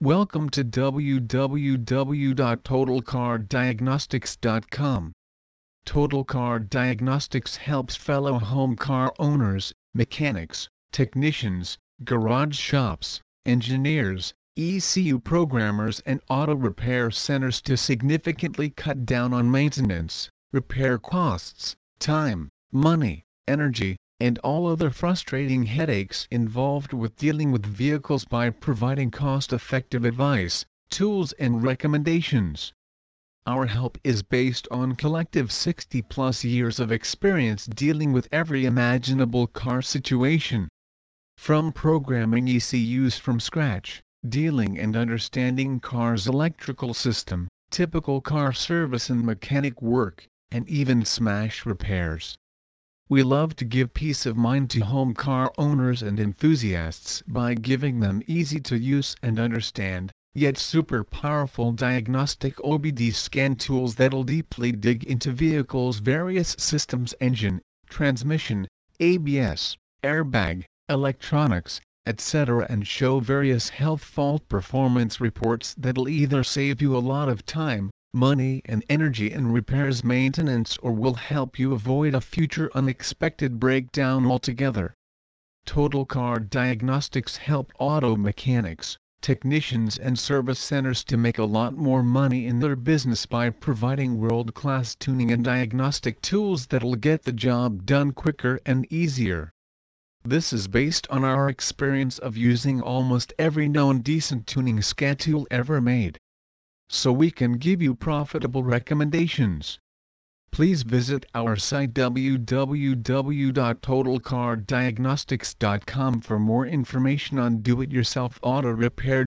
Welcome to www.totalcardiagnostics.com. Total Car Diagnostics helps fellow home car owners, mechanics, technicians, garage shops, engineers, ECU programmers and auto repair centers to significantly cut down on maintenance, repair costs, time, money, energy, and all other frustrating headaches involved with dealing with vehicles by providing cost-effective advice, tools and recommendations. Our help is based on collective 60-plus years of experience dealing with every imaginable car situation. From programming ECUs from scratch, dealing and understanding car's electrical system, typical car service and mechanic work, and even smash repairs. We love to give peace of mind to home car owners and enthusiasts by giving them easy to use and understand, yet super powerful diagnostic OBD scan tools that'll deeply dig into vehicle's various systems engine, transmission, ABS, airbag, electronics, etc. and show various health fault performance reports that'll either save you a lot of time, money and energy in repairs maintenance or will help you avoid a future unexpected breakdown altogether. Total Car Diagnostics help auto mechanics, technicians and service centers to make a lot more money in their business by providing world-class tuning and diagnostic tools that'll get the job done quicker and easier. This is based on our experience of using almost every known decent tuning tool ever made so we can give you profitable recommendations. Please visit our site www.totalcardiagnostics.com for more information on do-it-yourself auto repair